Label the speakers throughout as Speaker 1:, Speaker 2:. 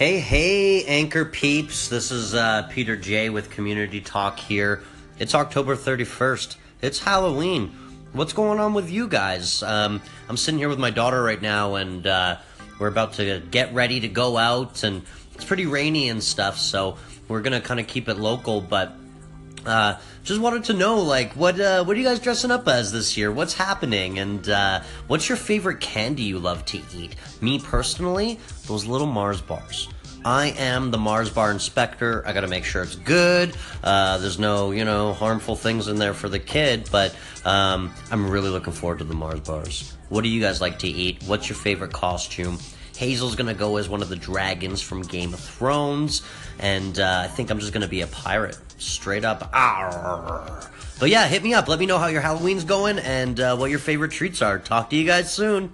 Speaker 1: Hey, hey, Anchor peeps. This is uh, Peter J with Community Talk here. It's October 31st. It's Halloween. What's going on with you guys? Um, I'm sitting here with my daughter right now, and uh, we're about to get ready to go out, and it's pretty rainy and stuff, so we're gonna kind of keep it local, but uh, just wanted to know, like, what uh, what are you guys dressing up as this year? What's happening, and uh, what's your favorite candy you love to eat? Me personally, those little Mars bars. I am the Mars bar inspector. I got to make sure it's good. Uh, there's no, you know, harmful things in there for the kid, but um, I'm really looking forward to the Mars bars. What do you guys like to eat? What's your favorite costume? Hazel's gonna go as one of the dragons from Game of Thrones, and uh, I think I'm just gonna be a pirate, straight up. Arr. But yeah, hit me up. Let me know how your Halloween's going and uh, what your favorite treats are. Talk to you guys soon.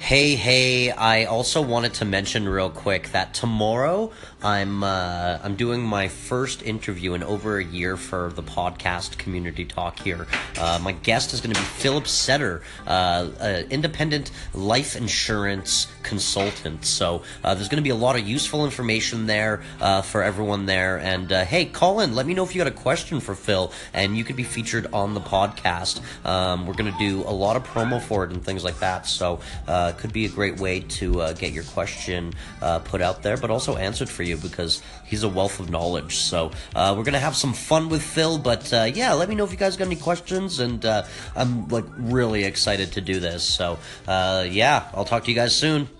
Speaker 1: Hey, hey! I also wanted to mention real quick that tomorrow I'm uh, I'm doing my first interview in over a year for the podcast Community Talk here. Uh, my guest is going to be Philip Setter, uh, an independent life insurance consultant. So uh, there's going to be a lot of useful information there uh, for everyone there. And uh, hey, call in. Let me know if you got a question for Phil, and you could be featured on the podcast. Um, we're going to do a lot of promo for it and things like that. So uh, could be a great way to uh, get your question uh, put out there, but also answered for you because he's a wealth of knowledge. So uh, we're gonna have some fun with Phil. But uh, yeah, let me know if you guys got any questions, and I'm like really excited to do this. So yeah, I'll talk to you guys soon.